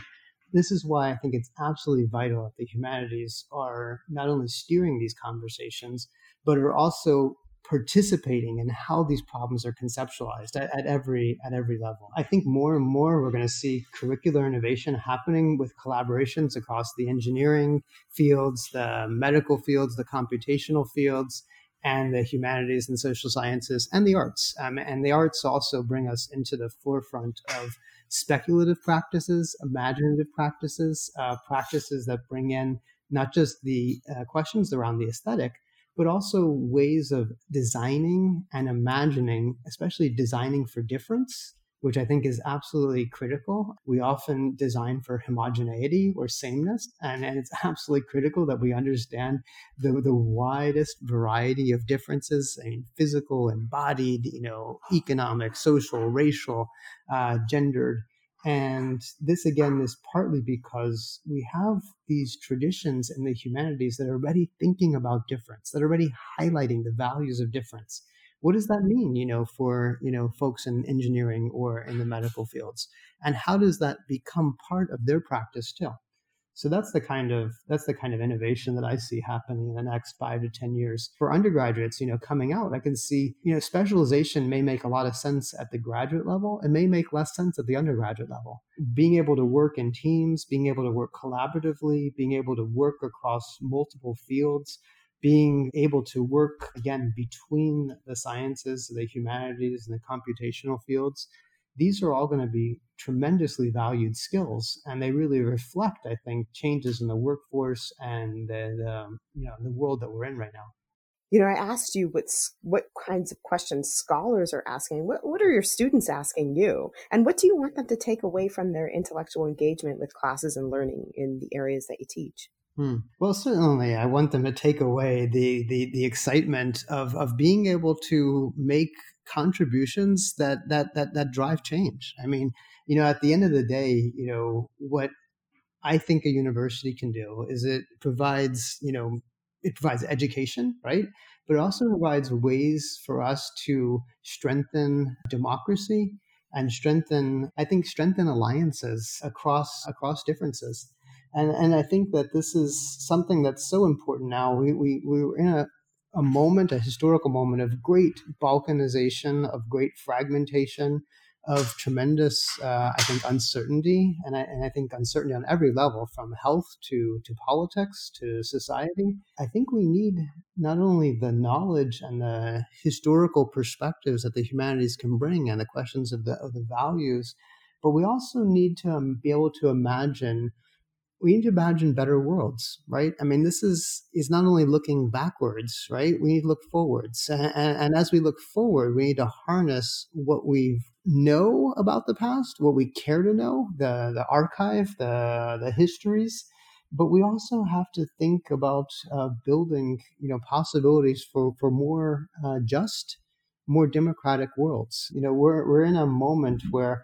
This is why I think it's absolutely vital that the humanities are not only steering these conversations, but are also participating in how these problems are conceptualized at, at, every at every level. I think more and more we're going to see curricular innovation happening with collaborations across the engineering fields, the medical fields, the computational fields, and the humanities and social sciences and the arts. Um, and the arts also bring us into the forefront of speculative practices, imaginative practices, uh, practices that bring in not just the uh, questions around the aesthetic, but also ways of designing and imagining, especially designing for difference, which I think is absolutely critical. We often design for homogeneity or sameness, and, and it's absolutely critical that we understand the, the widest variety of differences, I mean, physical, embodied, you know, economic, social, racial, uh, gendered. And this again is partly because we have these traditions in the humanities that are already thinking about difference, that are already highlighting the values of difference. What does that mean, you know, for you know folks in engineering or in the medical fields, and how does that become part of their practice too? So that's the kind of that's the kind of innovation that I see happening in the next five to ten years for undergraduates. You know, coming out, I can see you know specialization may make a lot of sense at the graduate level. It may make less sense at the undergraduate level. Being able to work in teams, being able to work collaboratively, being able to work across multiple fields being able to work again between the sciences, the humanities, and the computational fields these are all going to be tremendously valued skills and they really reflect i think changes in the workforce and the, the, you know the world that we're in right now. You know i asked you what what kinds of questions scholars are asking. What, what are your students asking you? And what do you want them to take away from their intellectual engagement with classes and learning in the areas that you teach? Hmm. Well, certainly, I want them to take away the, the the excitement of of being able to make contributions that that that that drive change. I mean, you know, at the end of the day, you know, what I think a university can do is it provides, you know, it provides education, right? But it also provides ways for us to strengthen democracy and strengthen, I think, strengthen alliances across across differences. And and I think that this is something that's so important now. We we we're in a a moment, a historical moment of great balkanization, of great fragmentation, of tremendous, uh, I think, uncertainty, and I, and I think uncertainty on every level, from health to to politics to society. I think we need not only the knowledge and the historical perspectives that the humanities can bring, and the questions of the of the values, but we also need to um, be able to imagine we need to imagine better worlds, right? I mean, this is is not only looking backwards, right? We need to look forwards, and, and, as we look forward, we need to harness what we know about the past, what we care to know, the the archive, the the histories, but we also have to think about uh, building, you know, possibilities for for more uh, just, more democratic worlds. You know, we're we're in a moment where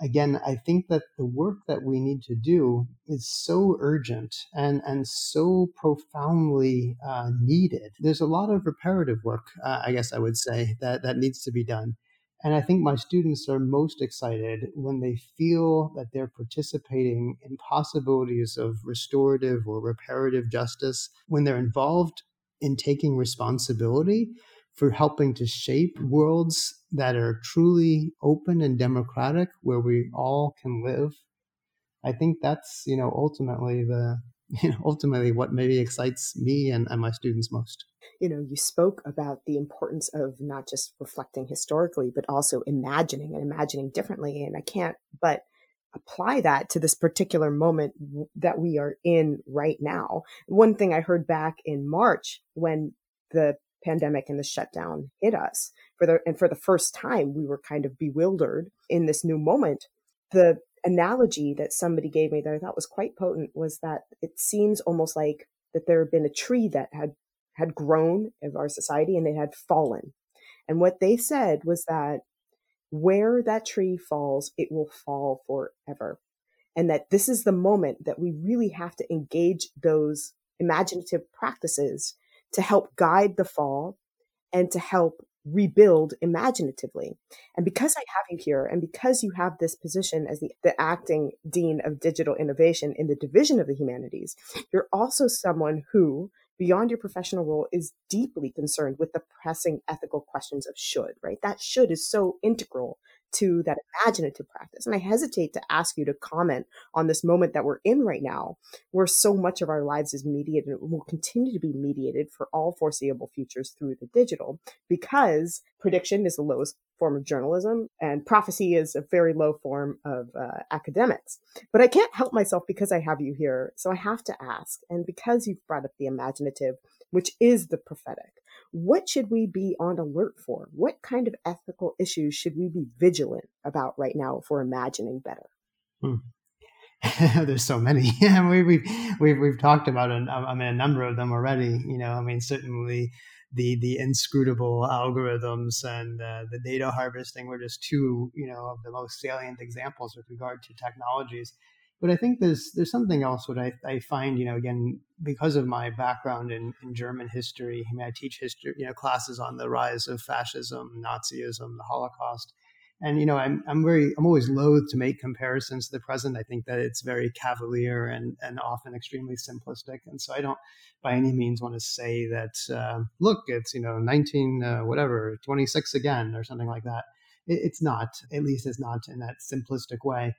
again, I think that the work that we need to do is so urgent and, and so profoundly uh, needed. There's a lot of reparative work, uh, I guess I would say, that, that needs to be done. And I think my students are most excited when they feel that they're participating in possibilities of restorative or reparative justice, when they're involved in taking responsibility for helping to shape worlds that are truly open and democratic where we all can live. I think that's, you know, ultimately the, you know, ultimately what maybe excites me and, and my students most. You know, you spoke about the importance of not just reflecting historically, but also imagining and imagining differently. And I can't but apply that to this particular moment that we are in right now. One thing I heard back in March when the pandemic and the shutdown hit us for the and for the first time we were kind of bewildered in this new moment. The analogy that somebody gave me that i thought was quite potent was that it seems almost like that there had been a tree that had had grown of our society and it had fallen. And what they said was that where that tree falls it will fall forever. And that this is the moment that we really have to engage those imaginative practices to help guide the fall and to help rebuild imaginatively. And because I have you here, and because you have this position as the, the acting dean of digital innovation in the division of the humanities, you're also someone who, beyond your professional role, is deeply concerned with the pressing ethical questions of should, right? That should is so integral to that imaginative practice. And I hesitate to ask you to comment on this moment that we're in right now, where so much of our lives is mediated and will continue to be mediated for all foreseeable futures through the digital, because prediction is the lowest form of journalism and prophecy is a very low form of uh, academics. But I can't help myself because I have you here. So I have to ask, and because you've brought up the imaginative, which is the prophetic, what should we be on alert for? What kind of ethical issues should we be vigilant about right now we're imagining better? Hmm. There's so many. we, we've, we've, we've talked about it, I mean, a number of them already. You know, I mean, certainly the the inscrutable algorithms and uh, the data harvesting were just two, you know, of the most salient examples with regard to technologies. But I think there's there's something else what I, I find, you know, again, because of my background in, in German history, I mean, I teach history, you know, classes on the rise of fascism, Nazism, the Holocaust. And, you know, I'm, I'm very, I'm always loath to make comparisons to the present. I think that it's very cavalier and, and often extremely simplistic. And so I don't by any means want to say that, uh, look, it's, you know, 19, uh, whatever, 26 again or something like that. It, it's not, at least it's not in that simplistic way.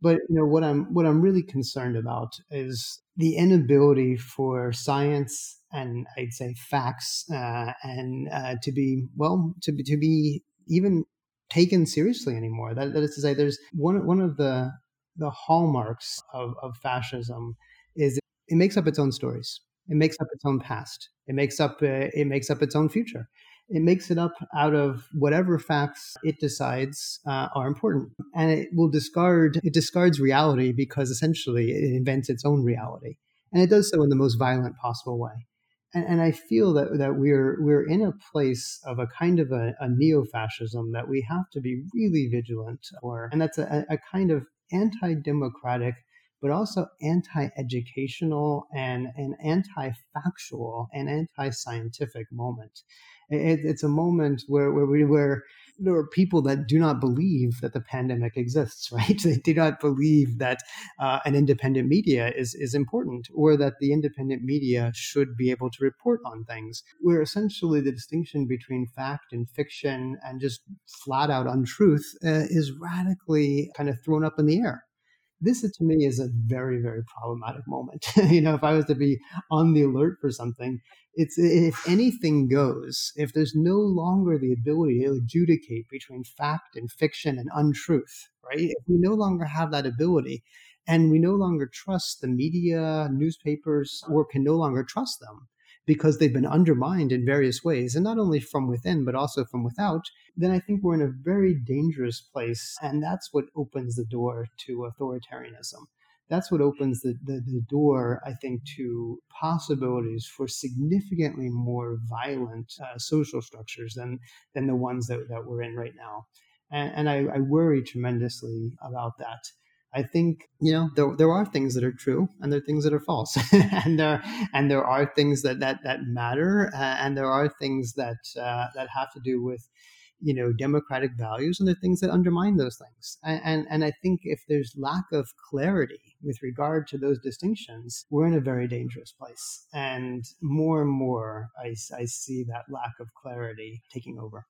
But you know what I'm what I'm really concerned about is the inability for science and I'd say facts uh, and uh, to be well to be to be even taken seriously anymore. That, that is to say, there's one one of the the hallmarks of, of fascism is it makes up its own stories. It makes up its own past. It makes up uh, it makes up its own future it makes it up out of whatever facts it decides uh, are important. And it will discard it discards reality because essentially it invents its own reality. And it does so in the most violent possible way. And, and i feel that, that we're we're in a place of a kind of a, a neo-fascism that we have to be really vigilant for. And that's a, a kind of anti-democratic but also anti-educational and an anti-factual and anti-scientific moment it, it's a moment where where we where there are people that do not believe that the pandemic exists, right? They do not believe that uh, an independent media is is important, or that the independent media should be able to report on things. Where essentially the distinction between fact and fiction and just flat out untruth uh, is radically kind of thrown up in the air this to me is a very very problematic moment. You know if i was to be on the alert for something it's if anything goes if there's no longer the ability to adjudicate between fact and fiction and untruth right? If we no longer have that ability and we no longer trust the media newspapers or can no longer trust them because they've been undermined in various ways, and not only from within, but also from without, then I think we're in a very dangerous place. And that's what opens the door to authoritarianism. That's what opens the, the, the door, I think, to possibilities for significantly more violent uh, social structures than, than the ones that, that we're in right now. And, and I, I worry tremendously about that. I think you know there, there are things that are true and there are things that are false, and there and there are things that that that matter, uh, and there are things that uh, that have to do with you know democratic values, and there are things that undermine those things. And, and and I think if there's lack of clarity with regard to those distinctions, we're in a very dangerous place. And more and more, I, I see that lack of clarity taking over.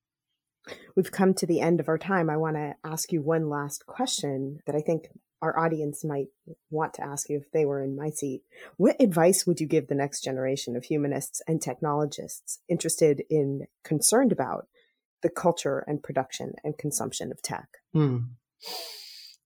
We've come to the end of our time. I want to ask you one last question that I think our audience might want to ask you if they were in my seat. What advice would you give the next generation of humanists and technologists interested in, concerned about the culture and production and consumption of tech? Hmm.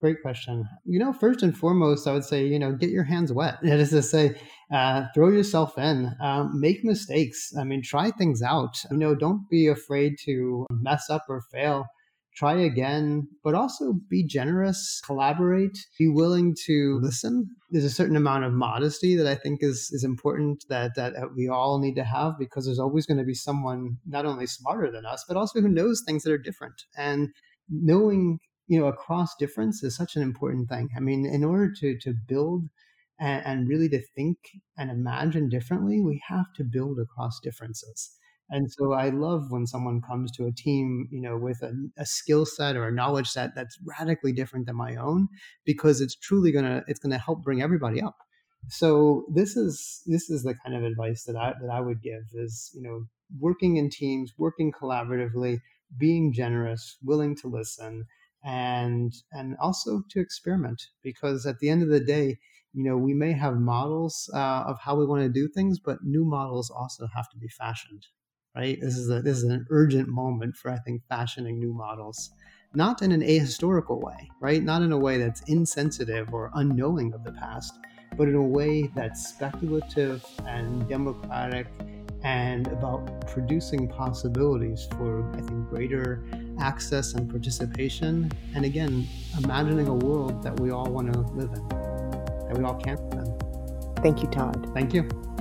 Great question. You know, first and foremost, I would say, you know, get your hands wet. That is to say, uh, throw yourself in, um, make mistakes. I mean, try things out. You know, don't be afraid to mess up or fail try again, but also be generous, collaborate, be willing to listen. There's a certain amount of modesty that I think is is important that that, we all need to have because there's always going to be someone not only smarter than us, but also who knows things that are different. And knowing, you know, across difference is such an important thing. I mean, in order to to build and, and really to think and imagine differently, we have to build across differences. And so I love when someone comes to a team, you know, with a, a skill set or a knowledge set that's radically different than my own, because it's truly gonna it's gonna help bring everybody up. So this is this is the kind of advice that I that I would give is you know working in teams, working collaboratively, being generous, willing to listen, and and also to experiment because at the end of the day you know we may have models uh, of how we want to do things but new models also have to be fashioned right? This is a, this is an urgent moment for I think fashioning new models, not in an ahistorical way, right? Not in a way that's insensitive or unknowing of the past, but in a way that's speculative and democratic and about producing possibilities for I think greater access and participation, and again, imagining a world that we all want to live in, that we all can live in. Thank you, Todd. Thank you.